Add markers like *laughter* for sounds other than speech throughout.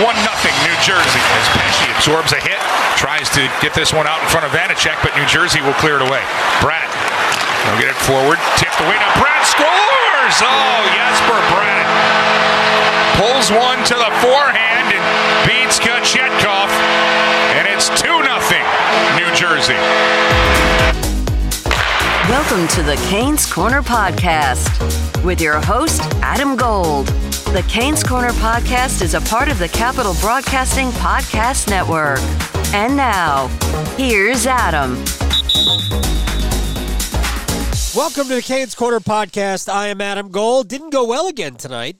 1 nothing New Jersey as Pesce absorbs a hit, tries to get this one out in front of Vanecek, but New Jersey will clear it away. Bratt, will get it forward, tipped away. Now Bratt scores! Oh, Jesper Bratt pulls one to the forehand and beats Kochetkov, and it's 2 nothing New Jersey. Welcome to the Canes Corner Podcast with your host, Adam Gold. The Canes Corner Podcast is a part of the Capital Broadcasting Podcast Network. And now, here's Adam. Welcome to the Canes Corner Podcast. I am Adam Gold. Didn't go well again tonight.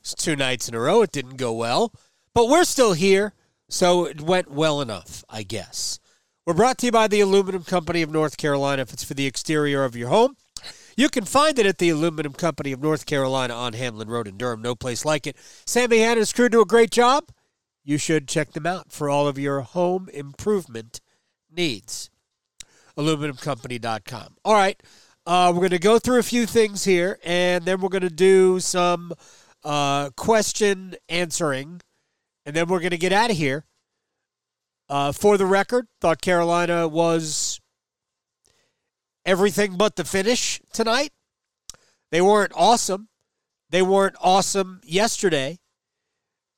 It's two nights in a row. It didn't go well. But we're still here, so it went well enough, I guess. We're brought to you by the Aluminum Company of North Carolina. If it's for the exterior of your home, you can find it at the Aluminum Company of North Carolina on Hamlin Road in Durham. No place like it. Sammy and his crew do a great job. You should check them out for all of your home improvement needs. AluminumCompany.com. All right. Uh, we're going to go through a few things here, and then we're going to do some uh, question answering, and then we're going to get out of here. Uh, for the record, thought Carolina was everything but the finish tonight. They weren't awesome. They weren't awesome yesterday,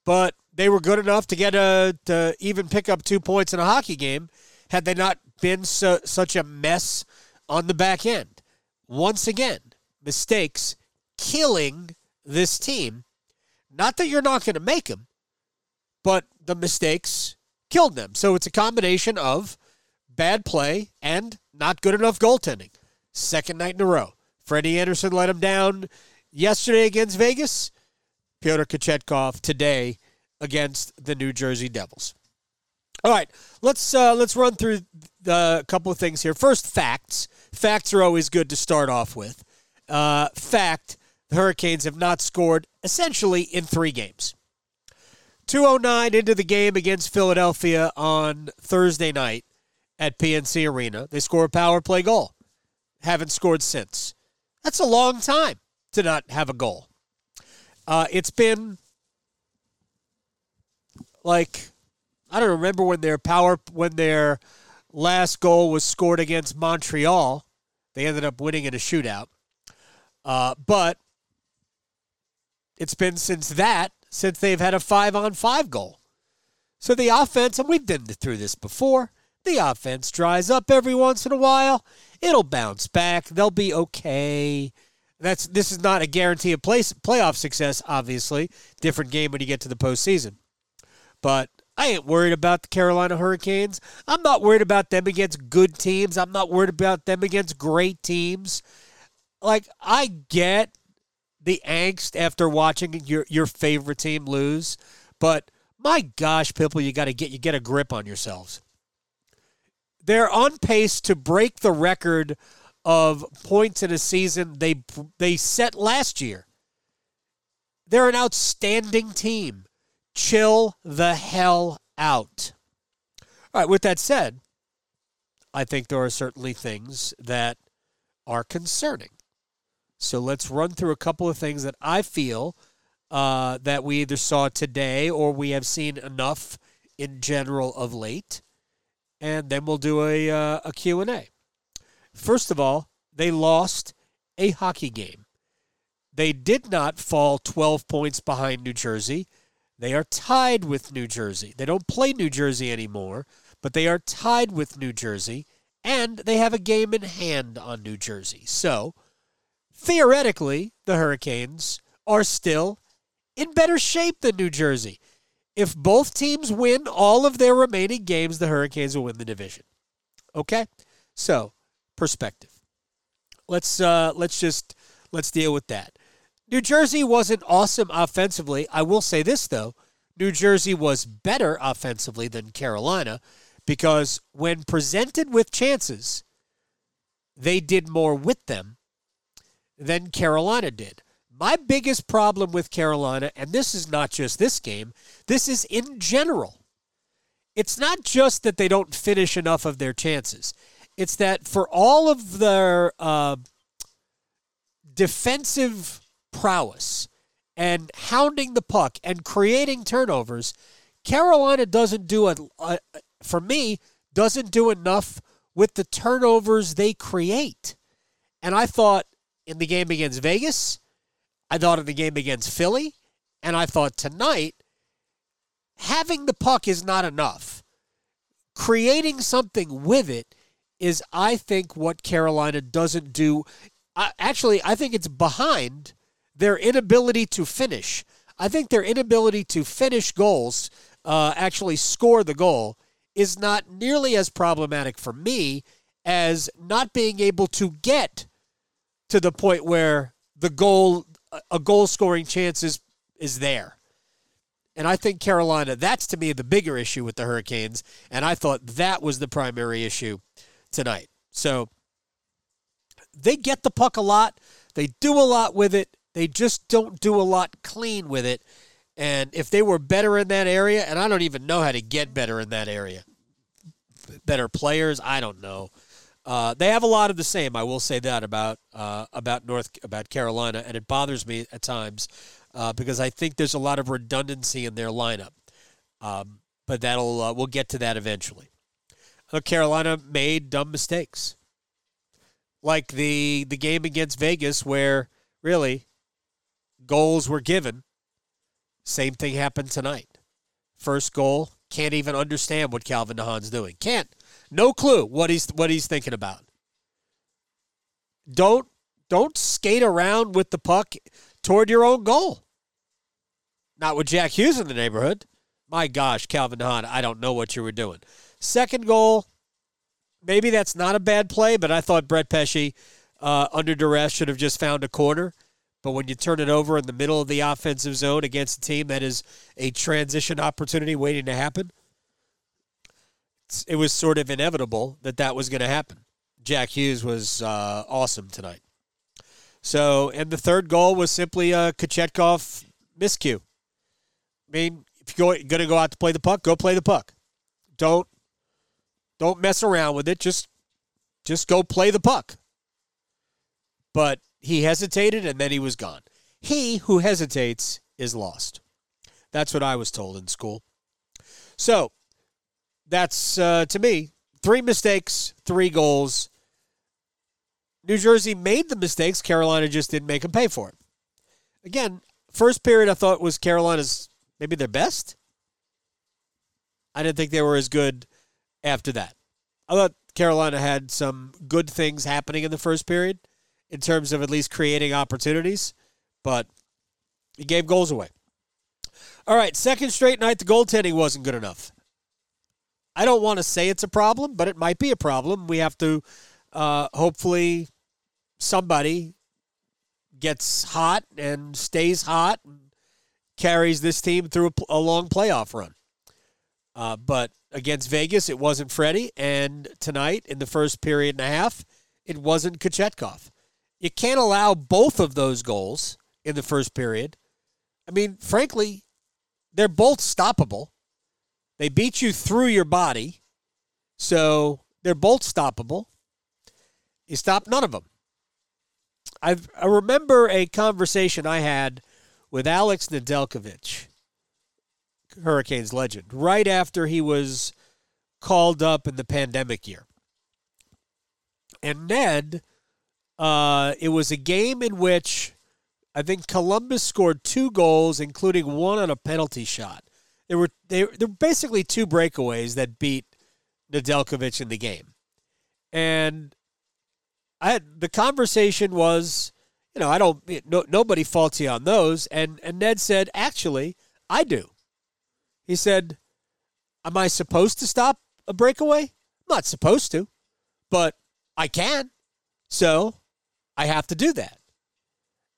but they were good enough to get a to even pick up two points in a hockey game. Had they not been so, such a mess on the back end, once again, mistakes killing this team. Not that you're not going to make them, but the mistakes killed them. So it's a combination of bad play and not good enough goaltending. Second night in a row. Freddie Anderson let him down yesterday against Vegas. Pyotr Kochetkov today against the New Jersey Devils. All right, let's uh, let's run through a couple of things here. First, facts. Facts are always good to start off with. Uh, fact: the Hurricanes have not scored essentially in three games. 209 into the game against Philadelphia on Thursday night at PNC Arena. They score a power play goal. Haven't scored since. That's a long time to not have a goal. Uh, it's been like I don't remember when their power when their last goal was scored against Montreal. They ended up winning in a shootout. Uh, but it's been since that since they've had a five on five goal. So the offense, and we've been through this before, the offense dries up every once in a while. It'll bounce back. They'll be okay. That's this is not a guarantee of play, playoff success, obviously. Different game when you get to the postseason. But I ain't worried about the Carolina Hurricanes. I'm not worried about them against good teams. I'm not worried about them against great teams. Like I get the angst after watching your your favorite team lose. But my gosh, people, you got to get you get a grip on yourselves. They're on pace to break the record of points in a season they they set last year. They're an outstanding team. Chill the hell out. All right, with that said, I think there are certainly things that are concerning. So let's run through a couple of things that I feel uh, that we either saw today or we have seen enough in general of late, and then we'll do a uh, a Q and A. First of all, they lost a hockey game. They did not fall 12 points behind New Jersey. They are tied with New Jersey. They don't play New Jersey anymore, but they are tied with New Jersey, and they have a game in hand on New Jersey. So theoretically, the Hurricanes are still in better shape than New Jersey. If both teams win all of their remaining games, the Hurricanes will win the division. Okay? So, perspective. Let's uh let's just let's deal with that. New Jersey wasn't awesome offensively. I will say this though. New Jersey was better offensively than Carolina because when presented with chances, they did more with them than Carolina did. My biggest problem with Carolina, and this is not just this game, this is in general. It's not just that they don't finish enough of their chances. It's that for all of their uh, defensive prowess and hounding the puck and creating turnovers, Carolina doesn't do it, for me, doesn't do enough with the turnovers they create. And I thought in the game against Vegas, I thought in the game against Philly, and I thought tonight, having the puck is not enough. Creating something with it is, I think, what Carolina doesn't do. actually, I think it's behind their inability to finish. I think their inability to finish goals, uh, actually score the goal, is not nearly as problematic for me as not being able to get to the point where the goal, a goal scoring chance is, is there. And I think Carolina, that's to me the bigger issue with the Hurricanes. And I thought that was the primary issue tonight. So they get the puck a lot, they do a lot with it. They just don't do a lot clean with it. And if they were better in that area, and I don't even know how to get better in that area, better players, I don't know. Uh, they have a lot of the same. I will say that about uh, about North about Carolina, and it bothers me at times uh, because I think there's a lot of redundancy in their lineup. Um, but that'll uh, we'll get to that eventually. Carolina made dumb mistakes, like the the game against Vegas, where really goals were given. Same thing happened tonight. First goal, can't even understand what Calvin DeHaan's doing. Can't. No clue what he's what he's thinking about. Don't don't skate around with the puck toward your own goal. Not with Jack Hughes in the neighborhood. My gosh, Calvin DeHaan, I don't know what you were doing. Second goal, maybe that's not a bad play, but I thought Brett Pesce, uh, under duress, should have just found a corner. But when you turn it over in the middle of the offensive zone against a team that is a transition opportunity waiting to happen, it was sort of inevitable that that was going to happen. Jack Hughes was uh, awesome tonight. So, and the third goal was simply a Kochetkov miscue. I mean, if you're going to go out to play the puck, go play the puck. Don't don't mess around with it. Just just go play the puck. But he hesitated and then he was gone. He who hesitates is lost. That's what I was told in school. So that's, uh, to me, three mistakes, three goals. New Jersey made the mistakes. Carolina just didn't make them pay for it. Again, first period I thought was Carolina's maybe their best. I didn't think they were as good after that. I thought Carolina had some good things happening in the first period in terms of at least creating opportunities, but he gave goals away. All right, second straight night, the goaltending wasn't good enough. I don't want to say it's a problem, but it might be a problem. We have to uh, hopefully somebody gets hot and stays hot and carries this team through a, a long playoff run. Uh, but against Vegas, it wasn't Freddie, and tonight in the first period and a half, it wasn't Kochetkov. You can't allow both of those goals in the first period. I mean, frankly, they're both stoppable. They beat you through your body, so they're both stoppable. You stop none of them. i I remember a conversation I had with Alex Nedeljkovic, Hurricanes legend, right after he was called up in the pandemic year. And Ned uh, it was a game in which I think Columbus scored two goals, including one on a penalty shot. There were they there were basically two breakaways that beat Nedeljkovic in the game, and I had, the conversation was, you know, I don't no, nobody faults you on those, and and Ned said, actually, I do. He said, "Am I supposed to stop a breakaway? I'm not supposed to, but I can." So I have to do that.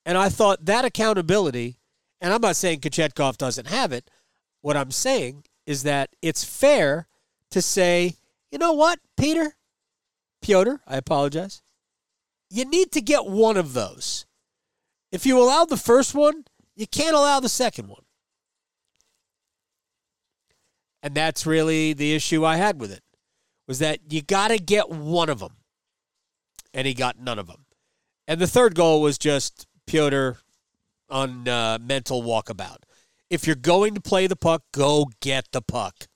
And I thought that accountability, and I'm not saying Kochetkov doesn't have it. What I'm saying is that it's fair to say, you know what, Peter, Piotr, I apologize. You need to get one of those. If you allow the first one, you can't allow the second one. And that's really the issue I had with it was that you got to get one of them. And he got none of them. And the third goal was just Piotr on uh, mental walkabout. If you're going to play the puck, go get the puck.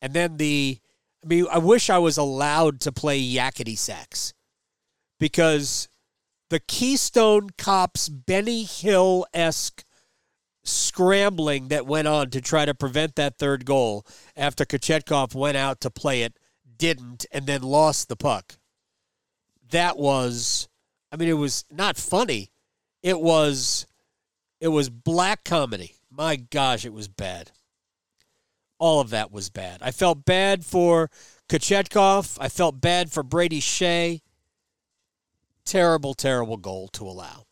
And then the, I mean, I wish I was allowed to play yakety sax because the Keystone Cops Benny Hill esque scrambling that went on to try to prevent that third goal after Kochetkov went out to play it, didn't, and then lost the puck. That was, I mean, it was not funny. It was, it was black comedy. My gosh, it was bad. All of that was bad. I felt bad for Kochetkov. I felt bad for Brady Skjei. Terrible, terrible goal to allow.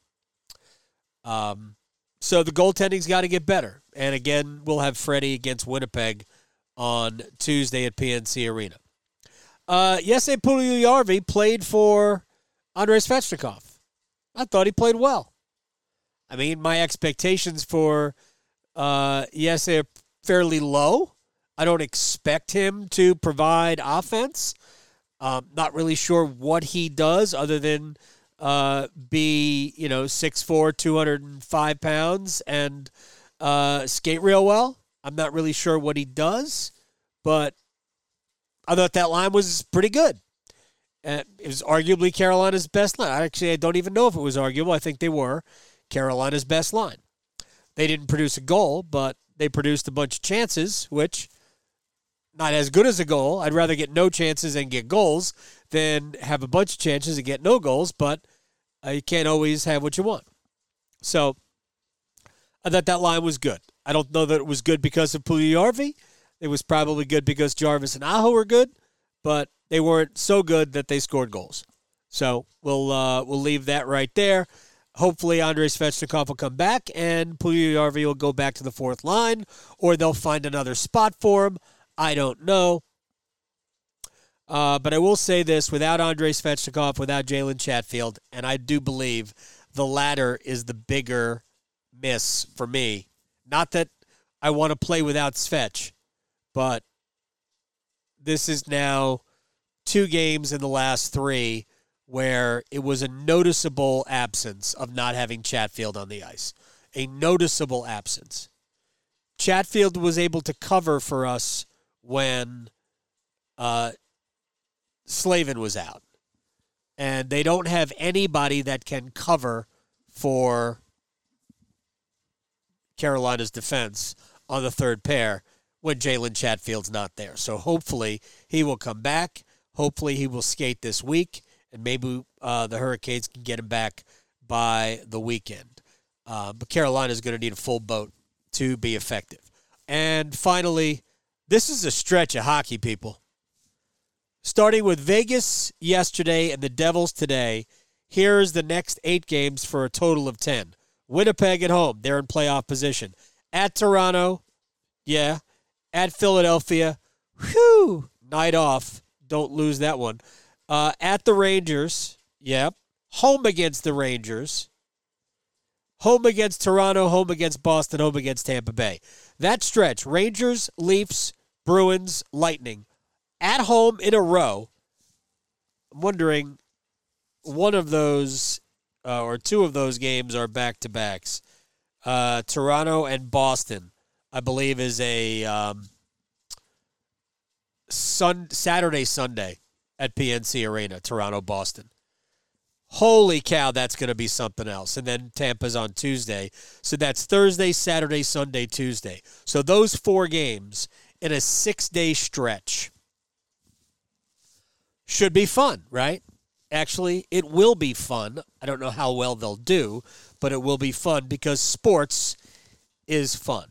Um, so the goaltending's got to get better. And again, we'll have Freddie against Winnipeg on Tuesday at PNC Arena. Uh, Jesse Puljujarvi played for Andrei Svechnikov. I thought he played well. I mean, my expectations for uh, yes, they're fairly low. I don't expect him to provide offense. Um, not really sure what he does other than uh, be, you know, 6'4, 205 pounds and uh, skate real well. I'm not really sure what he does, but I thought that line was pretty good. Uh, it was arguably Carolina's best line. Actually I don't even know if it was arguable. I think they were Carolina's best line. They didn't produce a goal, but they produced a bunch of chances, which not as good as a goal. I'd rather get no chances and get goals than have a bunch of chances and get no goals, but uh, you can't always have what you want. So I thought that line was good. I don't know that it was good because of Puljujarvi. It was probably good because Jarvis and Aho were good, but they weren't so good that they scored goals. So we'll uh, we'll leave that right there. Hopefully, Andrei Svechnikov will come back and Puljujarvi will go back to the fourth line, or they'll find another spot for him. I don't know. Uh, but I will say this without Andrei Svechnikov, without Jalen Chatfield, and I do believe the latter is the bigger miss for me. Not that I want to play without Svech, but this is now two games in the last three where it was a noticeable absence of not having Chatfield on the ice. A noticeable absence. Chatfield was able to cover for us when uh, Slavin was out. And they don't have anybody that can cover for Carolina's defense on the third pair when Jalen Chatfield's not there. So hopefully he will come back. Hopefully he will skate this week, and maybe uh, the Hurricanes can get him back by the weekend. Uh, but Carolina is going to need a full boat to be effective. And finally, this is a stretch of hockey, people. Starting with Vegas yesterday and the Devils today, here's the next eight games for a total of 10. Winnipeg at home, they're in playoff position. At Toronto, yeah. At Philadelphia, whew, night off. Don't lose that one. Uh, at the Rangers, yep. Home against the Rangers. Home against Toronto, home against Boston, home against Tampa Bay. That stretch, Rangers, Leafs, Bruins, Lightning at home in a row. I'm wondering one of those uh, or two of those games are back to backs. Uh, Toronto and Boston, I believe, is a um, sun Saturday Sunday at PNC Arena. Toronto Boston. Holy cow, that's going to be something else. And then Tampa's on Tuesday. So that's Thursday, Saturday, Sunday, Tuesday. So those four games in a six day stretch should be fun, right? Actually, it will be fun. I don't know how well they'll do, but it will be fun because sports is fun.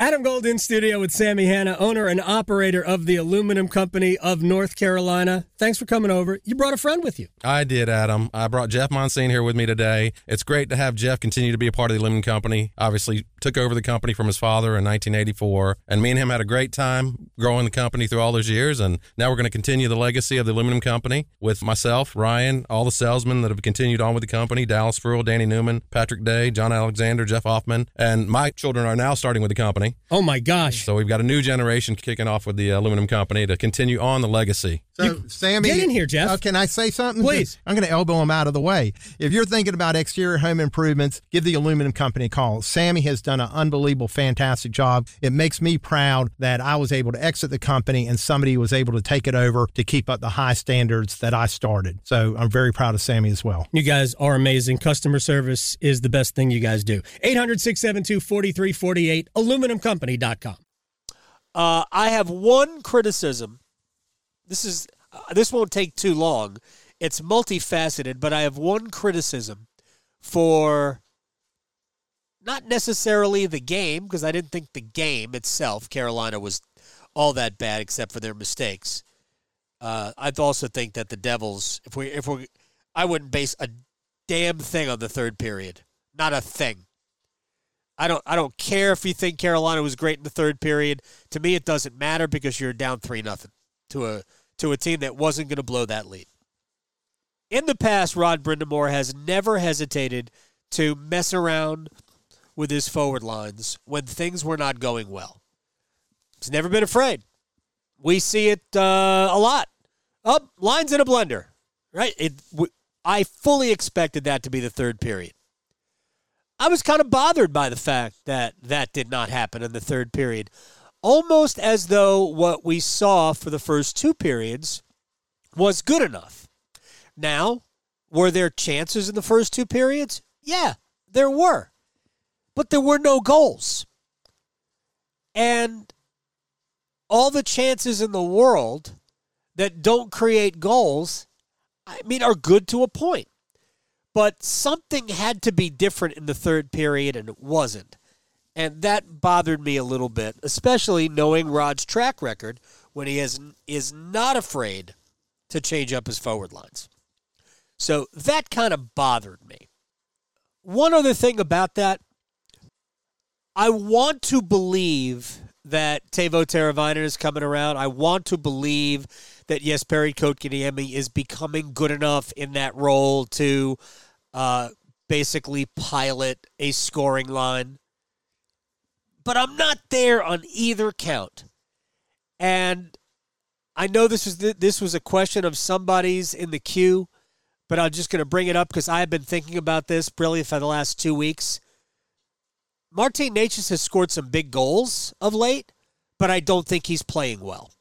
Adam Gold in studio with Sammy Hanna, owner and operator of the Aluminum Company of North Carolina. Thanks for coming over. You brought a friend with you. I did, Adam. I brought Jeff Monsine here with me today. It's great to have Jeff continue to be a part of the Aluminum Company. Obviously, took over the company from his father in 1984, and me and him had a great time growing the company through all those years. And now we're going to continue the legacy of the Aluminum Company with myself, Ryan, all the salesmen that have continued on with the company Dallas Fruhl, Danny Newman, Patrick Day, John Alexander, Jeff Hoffman, and my children are now starting with the company. Oh, my gosh. So we've got a new generation kicking off with the Aluminum Company to continue on the legacy. So, Sammy, get in here, Jeff. Uh, can I say something? Please. I'm going to elbow him out of the way. If you're thinking about exterior home improvements, give the aluminum company a call. Sammy has done an unbelievable, fantastic job. It makes me proud that I was able to exit the company and somebody was able to take it over to keep up the high standards that I started. So I'm very proud of Sammy as well. You guys are amazing. Customer service is the best thing you guys do. 800 672 4348, aluminumcompany.com. Uh, I have one criticism. This is uh, this won't take too long. It's multifaceted, but I have one criticism for not necessarily the game because I didn't think the game itself, Carolina, was all that bad except for their mistakes. Uh, I also think that the Devils, if we if we, I wouldn't base a damn thing on the third period. Not a thing. I don't I don't care if you think Carolina was great in the third period. To me, it doesn't matter because you're down three nothing to a to a team that wasn't going to blow that lead. In the past, Rod Brind'Amour has never hesitated to mess around with his forward lines when things were not going well. He's never been afraid. We see it uh, a lot. Up oh, lines in a blender, right? It, w- I fully expected that to be the third period. I was kind of bothered by the fact that that did not happen in the third period. Almost as though what we saw for the first two periods was good enough. Now, were there chances in the first two periods? Yeah, there were. But there were no goals. And all the chances in the world that don't create goals, I mean, are good to a point. But something had to be different in the third period, and it wasn't. And that bothered me a little bit, especially knowing Rod's track record when he has, is not afraid to change up his forward lines. So that kind of bothered me. One other thing about that, I want to believe that Teuvo Teravainen is coming around. I want to believe that yes, Perry Kotkaniemi is becoming good enough in that role to uh, basically pilot a scoring line. But I'm not there on either count. And I know this was this was a question of somebody's in the queue, but I'm just going to bring it up because I've been thinking about this really for the last two weeks. Martin Necas has scored some big goals of late, but I don't think he's playing well.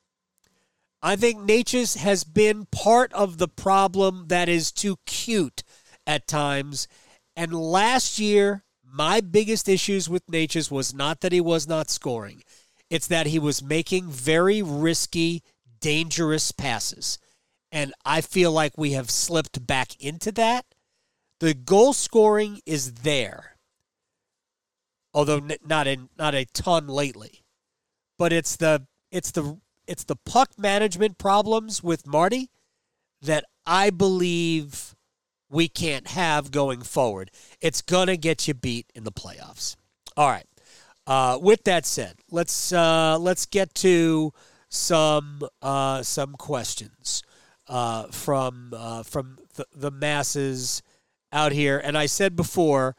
I think Necas has been part of the problem that is too cute at times. And last year, my biggest issues with Necas was not that he was not scoring, it's that he was making very risky, dangerous passes. And I feel like we have slipped back into that. The goal scoring is there, although not in not a ton lately. But it's the it's the it's the puck management problems with Marty that I believe we can't have going forward. It's gonna get you beat in the playoffs. All right. Uh, with that said, let's uh, let's get to some uh, some questions uh, from uh, from the, the masses out here. And I said before,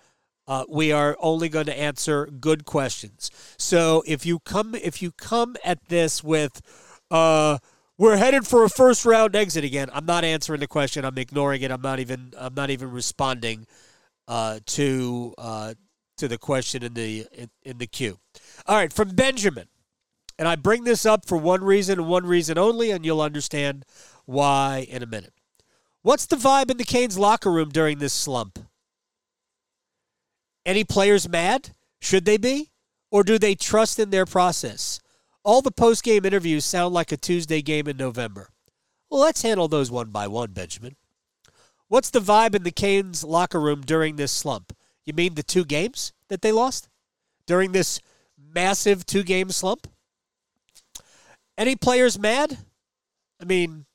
uh, we are only going to answer good questions. So if you come if you come at this with uh, we're headed for a first round exit again, I'm not answering the question. I'm ignoring it. I'm not even I'm not even responding uh, to uh, to the question in the in, in the queue. All right, from Benjamin. And I bring this up for one reason and one reason only, and you'll understand why in a minute. What's the vibe in the Canes locker room during this slump? Any players mad? Should they be? Or do they trust in their process? All the post game interviews sound like a Tuesday game in November. Well, let's handle those one by one, Benjamin. What's the vibe in the Canes locker room during this slump? You mean the two games that they lost? During this massive two game slump? Any players mad? I mean,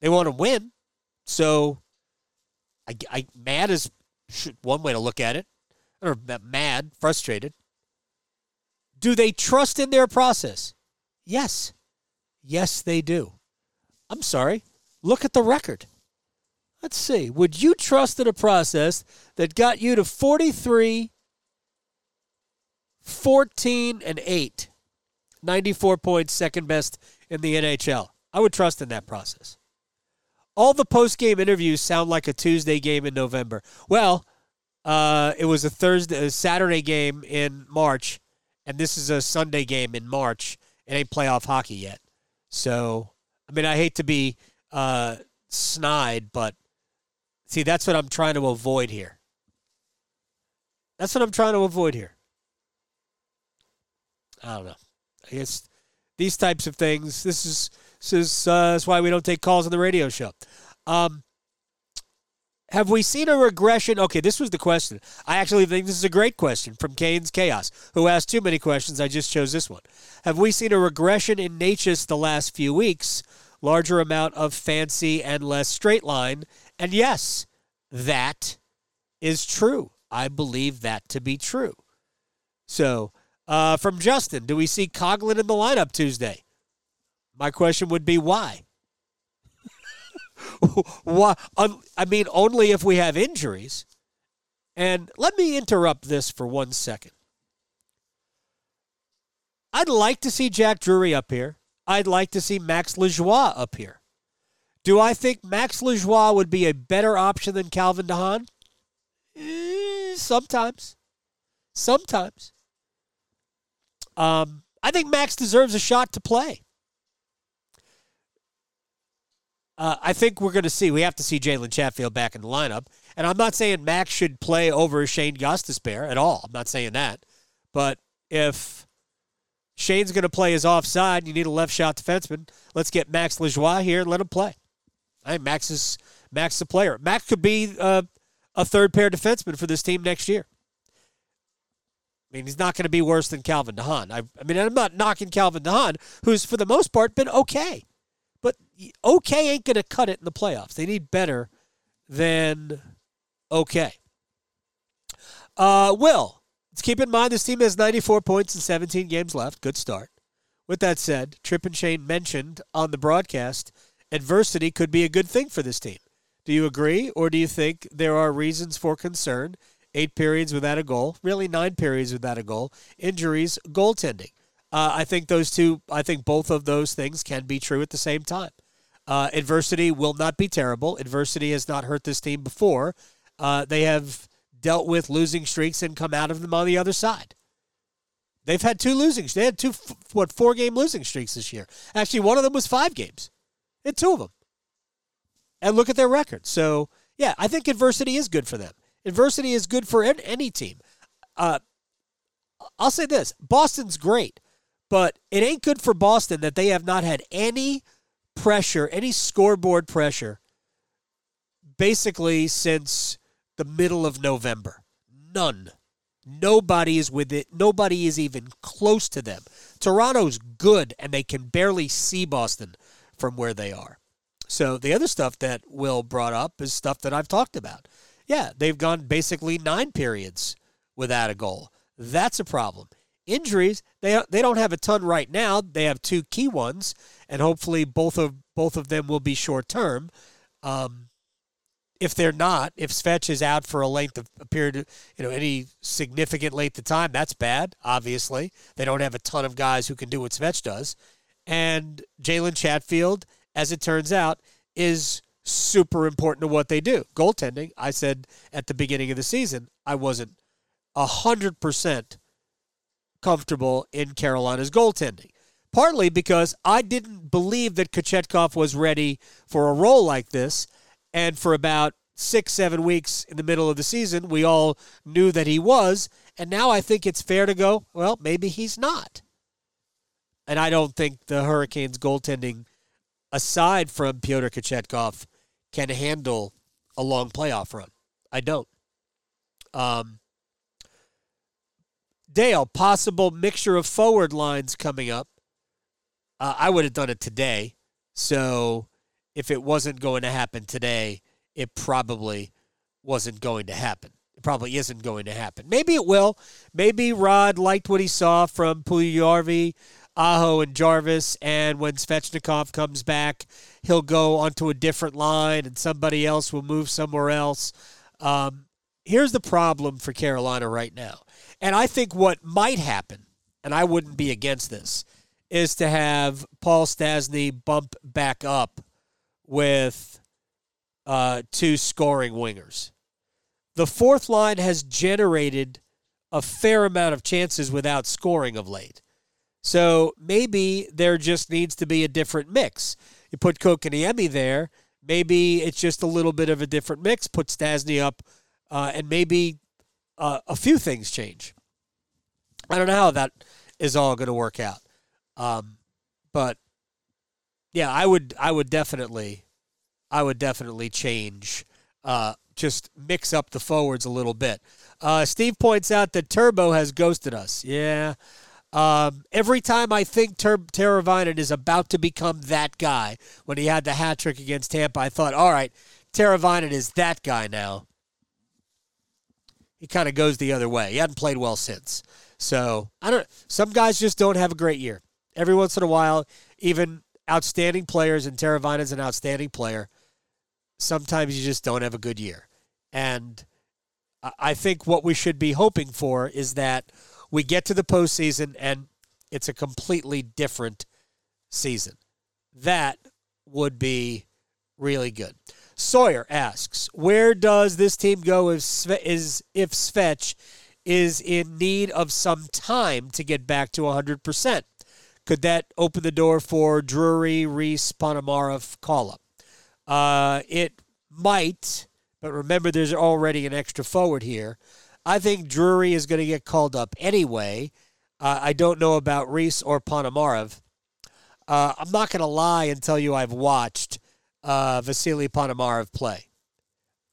they want to win. So, I, I mad is one way to look at it or mad, frustrated. Do they trust in their process? Yes. Yes, they do. I'm sorry. Look at the record. Let's see. Would you trust in a process that got you to 43, 14, and 8? 94 points, second best in the NHL. I would trust in that process. All the post game interviews sound like a Tuesday game in November. Well, uh, it was a Thursday, a Saturday game in March, and this is a Sunday game in March. It ain't playoff hockey yet. So, I mean, I hate to be uh, snide, but see, that's what I'm trying to avoid here. That's what I'm trying to avoid here. I don't know. I guess these types of things. This is this is uh, that's why we don't take calls on the radio show. Um, have we seen a regression? Okay, this was the question. I actually think this is a great question from Kane's Chaos, who asked too many questions. I just chose this one. Have we seen a regression in Necas the last few weeks? Larger amount of fancy and less straight line. And yes, that is true. I believe that to be true. So, uh, from Justin, do we see Coghlan in the lineup Tuesday? My question would be why? *laughs* I mean, only if we have injuries. And let me interrupt this for one second. I'd like to see Jack Drury up here. I'd like to see Max Lajoie up here. Do I think Max Lajoie would be a better option than Calvin DeHaan? Eh, sometimes. Sometimes. Um, I think Max deserves a shot to play. Uh, I think we're going to see. We have to see Jalen Chatfield back in the lineup, and I'm not saying Max should play over Shane Gostisbehere at all. I'm not saying that, but if Shane's going to play his offside, you need a left shot defenseman. Let's get Max Lajoie here and let him play. I think Max is Max a player. Max could be uh, a third pair defenseman for this team next year. I mean, he's not going to be worse than Calvin DeHaan. I, I mean, I'm not knocking Calvin DeHaan, who's for the most part been okay. Okay ain't going to cut it in the playoffs. They need better than okay. Uh, Will, let's keep in mind this team has 94 points and 17 games left. Good start. With that said, Tripp and Shane mentioned on the broadcast adversity could be a good thing for this team. Do you agree, or do you think there are reasons for concern? Eight periods without a goal, really nine periods without a goal, injuries, goaltending. Uh, I think those two, I think both of those things can be true at the same time. Uh, adversity will not be terrible. Adversity has not hurt this team before. Uh, they have dealt with losing streaks and come out of them on the other side. They've had two losing. They had two, what, four game losing streaks this year. Actually, one of them was five games. and two of them. And look at their record. So, yeah, I think adversity is good for them. Adversity is good for any team. Uh, I'll say this Boston's great. But it ain't good for Boston that they have not had any pressure, any scoreboard pressure, basically since the middle of November. None. Nobody is with it. Nobody is even close to them. Toronto's good, and they can barely see Boston from where they are. So the other stuff that Will brought up is stuff that I've talked about. Yeah, they've gone basically nine periods without a goal. That's a problem. Injuries, they they don't have a ton right now. They have two key ones, and hopefully both of both of them will be short term. Um, if they're not, if Svech is out for a length of a period, you know, any significant length of time, that's bad. Obviously, they don't have a ton of guys who can do what Svech does, and Jalen Chatfield, as it turns out, is super important to what they do. Goaltending, I said at the beginning of the season, I wasn't hundred percent comfortable in Carolina's goaltending. Partly because I didn't believe that Kochetkov was ready for a role like this. And for about six, seven weeks in the middle of the season, we all knew that he was. And now I think it's fair to go, well, maybe he's not. And I don't think the Hurricanes goaltending, aside from Pyotr Kochetkov, can handle a long playoff run. I don't. Um, Dale, possible mixture of forward lines coming up. Uh, I would have done it today. So if it wasn't going to happen today, it probably wasn't going to happen. It probably isn't going to happen. Maybe it will. Maybe Rod liked what he saw from Puljujarvi, Aho, and Jarvis, and when Svechnikov comes back, he'll go onto a different line, and somebody else will move somewhere else. Um, here's the problem for Carolina right now and I think what might happen, and I wouldn't be against this, is to have Paul Stastny bump back up with uh, two scoring wingers. The fourth line has generated a fair amount of chances without scoring of late. So maybe there just needs to be a different mix. You put Kotkaniemi there, maybe it's just a little bit of a different mix. Put Stastny up, uh, and maybe uh, a few things change. I don't know how that is all going to work out, um, but yeah, I would I would definitely I would definitely change. Uh, just mix up the forwards a little bit. Uh, Steve points out that Turbo has ghosted us. Yeah. Um, every time I think Ter- Teravainen is about to become that guy, when he had the hat trick against Tampa, I thought, all right, Teravainen is that guy now. He kind of goes the other way. He hadn't played well since. So I don't. Some guys just don't have a great year. Every once in a while, even outstanding players, and Teravainen's an outstanding player. Sometimes you just don't have a good year, and I think what we should be hoping for is that we get to the postseason and it's a completely different season. That would be really good. Sawyer asks, where does this team go if Sve- is if Svech is in need of some time to get back to 100%? Could that open the door for Drury, Rees, Ponomarev call up? Uh, it might, but remember there's already an extra forward here. I think Drury is going to get called up anyway. Uh, I don't know about Rees or Ponomarev. Uh, I'm not going to lie and tell you I've watched uh, Vasily Ponomarev play.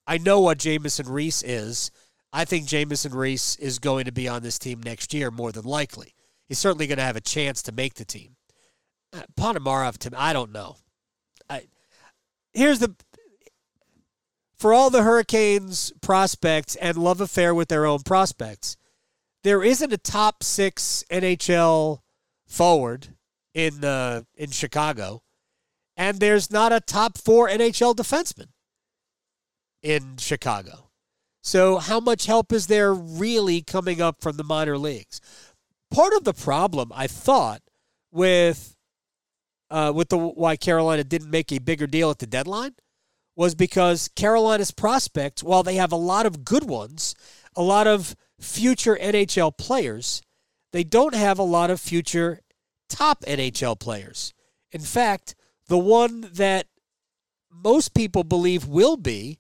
I know what Jamieson Rees is. I think Jamieson Rees is going to be on this team next year more than likely. He's certainly going to have a chance to make the team. Uh, Ponomarev, to I don't know. I here's the for all the Hurricanes prospects and love affair with their own prospects, there isn't a top six NHL forward in uh, in Chicago, and there's not a top four NHL defenseman in Chicago. So, how much help is there really coming up from the minor leagues? Part of the problem, I thought, with uh, with the why Carolina didn't make a bigger deal at the deadline was because Carolina's prospects, while they have a lot of good ones, a lot of future NHL players, they don't have a lot of future top NHL players. In fact, the one that most people believe will be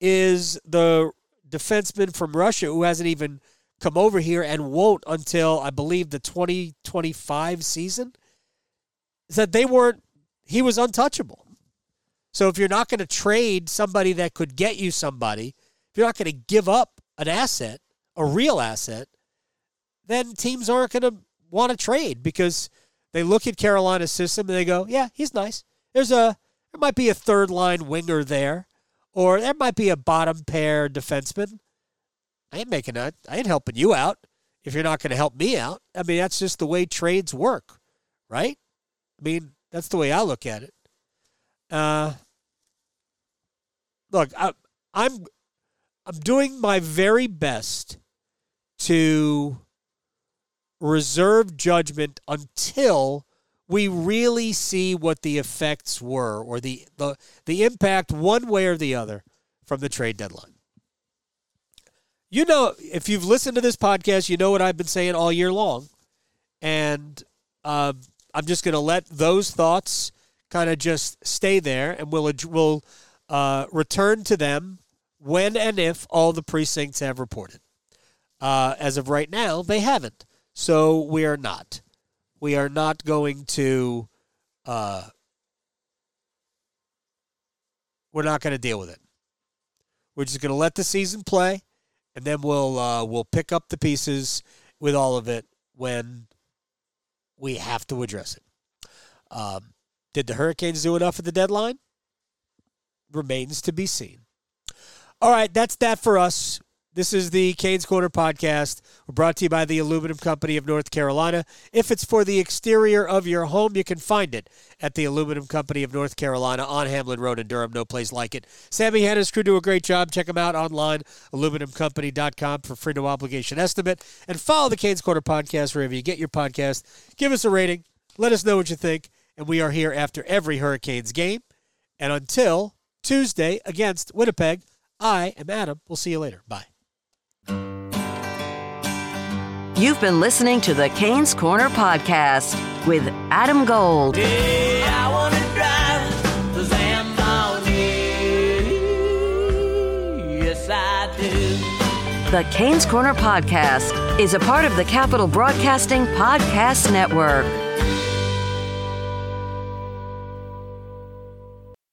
is the defenseman from Russia who hasn't even come over here and won't until I believe the 2025 season. is That they weren't, he was untouchable. So if you're not going to trade somebody that could get you somebody, if you're not going to give up an asset, a real asset, then teams aren't going to want to trade because they look at Carolina's system and they go, "Yeah, he's nice. There's a there might be a third line winger there, or there might be a bottom pair defenseman. I ain't making that. I ain't helping you out if you're not going to help me out. I mean, that's just the way trades work, right? I mean, that's the way I look at it. Uh, look, I, I'm I'm doing my very best to reserve judgment until we really see what the effects were or the, the the impact one way or the other from the trade deadline. You know, if you've listened to this podcast, you know what I've been saying all year long, and um, I'm just going to let those thoughts kind of just stay there, and we'll we'll uh, return to them when and if all the precincts have reported. Uh, as of right now, they haven't, so we are not. We are not going to. Uh, we're not going to deal with it. We're just going to let the season play, and then we'll uh, we'll pick up the pieces with all of it when we have to address it. Um, did the Hurricanes do enough at the deadline? Remains to be seen. All right, that's that for us. This is the Canes Corner podcast. Brought to you by the Aluminum Company of North Carolina. If it's for the exterior of your home, you can find it at the Aluminum Company of North Carolina on Hamlin Road in Durham. No place like it. Sammy Hanna's crew do a great job. Check them out online, aluminumcompany.com for free no obligation estimate. And follow the Canes Corner podcast wherever you get your podcast. Give us a rating Let us know what you think. And we are here after every Hurricanes game. And until Tuesday against Winnipeg, I am Adam. We'll see you later. Bye. You've been listening to the Canes Corner podcast with Adam Gold. The Canes Corner podcast is a part of the Capital Broadcasting Podcast Network.